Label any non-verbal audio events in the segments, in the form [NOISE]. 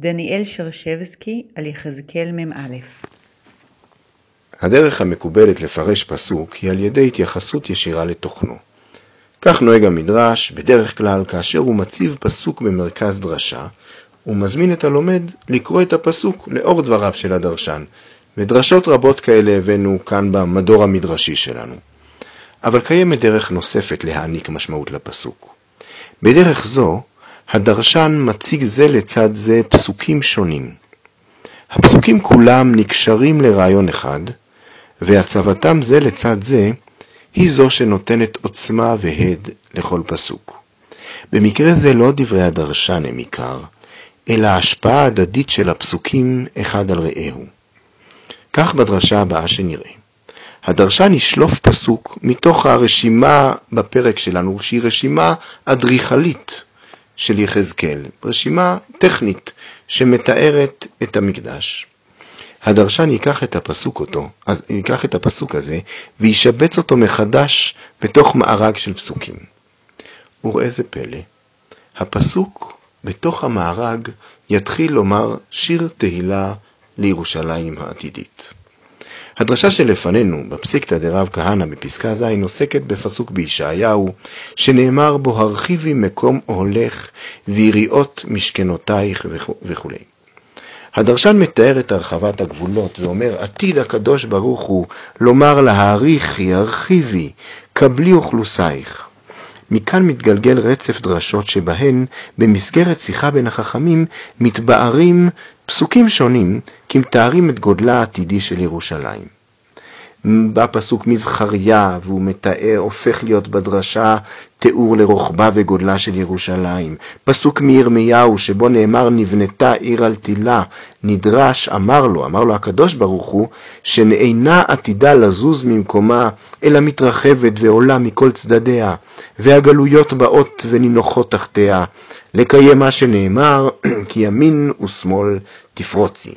דניאל שרשבסקי על יחזקאל מ"א הדרך המקובלת לפרש פסוק היא על ידי התייחסות ישירה לתוכנו. כך נוהג המדרש בדרך כלל כאשר הוא מציב פסוק במרכז דרשה, הוא מזמין את הלומד לקרוא את הפסוק לאור דבריו של הדרשן, ודרשות רבות כאלה הבאנו כאן במדור המדרשי שלנו. אבל קיימת דרך נוספת להעניק משמעות לפסוק. בדרך זו, הדרשן מציג זה לצד זה פסוקים שונים. הפסוקים כולם נקשרים לרעיון אחד, והצבתם זה לצד זה היא זו שנותנת עוצמה והד לכל פסוק. במקרה זה לא דברי הדרשן הם עיקר, אלא ההשפעה ההדדית של הפסוקים אחד על רעהו. כך בדרשה הבאה שנראה. הדרשן ישלוף פסוק מתוך הרשימה בפרק שלנו, שהיא רשימה אדריכלית של יחזקאל, רשימה טכנית שמתארת את המקדש. הדרשן ייקח את הפסוק אותו, אז ייקח את הפסוק הזה וישבץ אותו מחדש בתוך מארג של פסוקים. וראה זה פלא, הפסוק בתוך המארג יתחיל לומר שיר תהילה לירושלים העתידית. הדרשה שלפנינו, בפסיקתא דרב כהנא בפסקה ז', עוסקת בפסוק בישעיהו, שנאמר בו הרחיבי מקום אוהלך ויריעות משכנותייך וכו'. הדרשן מתאר את הרחבת הגבולות ואומר, עתיד הקדוש ברוך הוא לומר להעריכי, הרחיבי, קבלי אוכלוסייך. מכאן מתגלגל רצף דרשות שבהן, במסגרת שיחה בין החכמים, מתבארים פסוקים שונים, כמתארים את גודלה העתידי של ירושלים. בא פסוק מזכריה, והוא מתאר, הופך להיות בדרשה תיאור לרוחבה וגודלה של ירושלים. פסוק מירמיהו, שבו נאמר נבנתה עיר על תילה, נדרש, אמר לו, אמר לו הקדוש ברוך הוא, שאינה עתידה לזוז ממקומה, אלא מתרחבת ועולה מכל צדדיה, והגלויות באות ונינוחות תחתיה, לקיים מה שנאמר, [CLEARS THROAT] כי ימין ושמאל תפרוצי.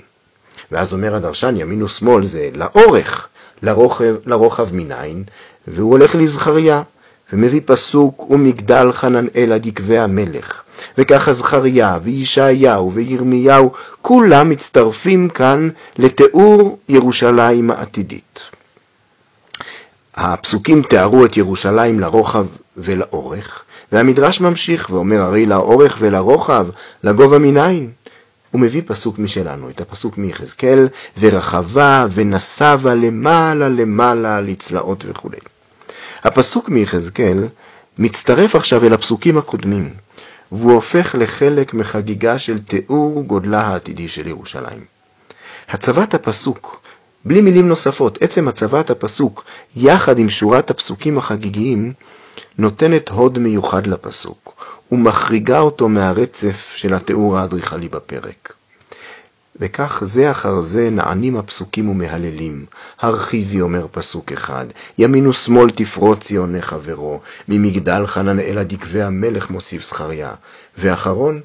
ואז אומר הדרשן, ימין ושמאל זה לאורך. לרוחב, לרוחב מניין, והוא הולך לזכריה, ומביא פסוק ומגדל חננאל עד יקבי המלך. וככה זכריה וישעיהו וירמיהו, כולם מצטרפים כאן לתיאור ירושלים העתידית. הפסוקים תיארו את ירושלים לרוחב ולאורך, והמדרש ממשיך ואומר הרי לאורך ולרוחב, לגובה מניין. הוא מביא פסוק משלנו, את הפסוק מיחזקאל, ורחבה ונסבה למעלה למעלה לצלעות וכו'. הפסוק מיחזקאל מצטרף עכשיו אל הפסוקים הקודמים, והוא הופך לחלק מחגיגה של תיאור גודלה העתידי של ירושלים. הצבת הפסוק, בלי מילים נוספות, עצם הצבת הפסוק, יחד עם שורת הפסוקים החגיגיים, נותנת הוד מיוחד לפסוק, ומחריגה אותו מהרצף של התיאור האדריכלי בפרק. וכך זה אחר זה נענים הפסוקים ומהללים. הרחיבי אומר פסוק אחד, ימין ושמאל תפרוץ יונה חברו, ממגדל חננאל עד יקבי המלך מוסיף זכריה. ואחרון,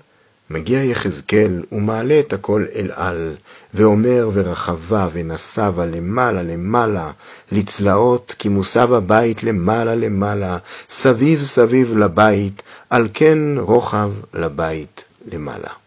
מגיע יחזקאל ומעלה את הכל אל על, ואומר ורחבה ונסבה למעלה למעלה, לצלעות כי מוסב הבית למעלה למעלה, סביב סביב לבית, על כן רוחב לבית למעלה.